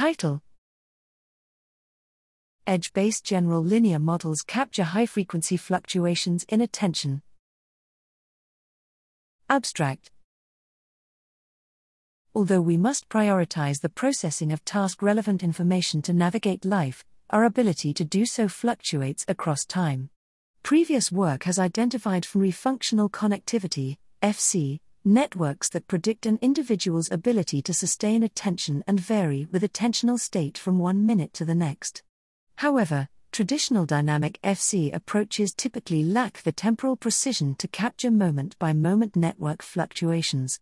Title Edge based general linear models capture high frequency fluctuations in attention. Abstract Although we must prioritize the processing of task relevant information to navigate life, our ability to do so fluctuates across time. Previous work has identified fMRI functional connectivity, FC, networks that predict an individual's ability to sustain attention and vary with attentional state from one minute to the next. However, traditional dynamic FC approaches typically lack the temporal precision to capture moment by moment network fluctuations.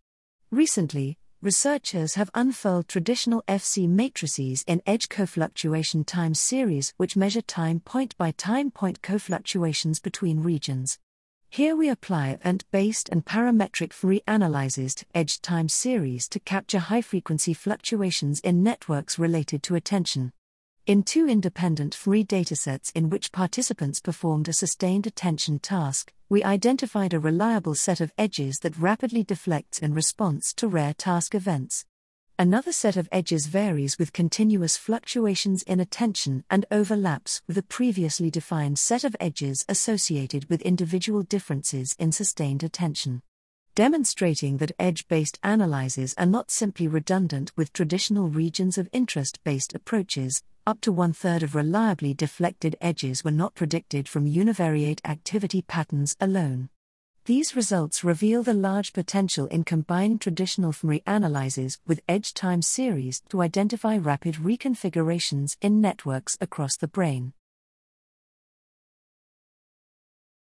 Recently, researchers have unfurled traditional FC matrices in edge cofluctuation time series which measure time point by time point cofluctuations between regions. Here we apply event based and parametric-fMRI analyses to edge time series to capture high frequency fluctuations in networks related to attention. In two independent fMRI datasets in which participants performed a sustained attention task, we identified a reliable set of edges that rapidly deflects in response to rare task events. Another set of edges varies with continuous fluctuations in attention and overlaps with a previously defined set of edges associated with individual differences in sustained attention demonstrating that edge based analyses are not simply redundant with traditional regions of interest based approaches, up to one third of reliably deflected edges were not predicted from univariate activity patterns alone. These results reveal the large potential in combining traditional FMRI analyses with edge time series to identify rapid reconfigurations in networks across the brain.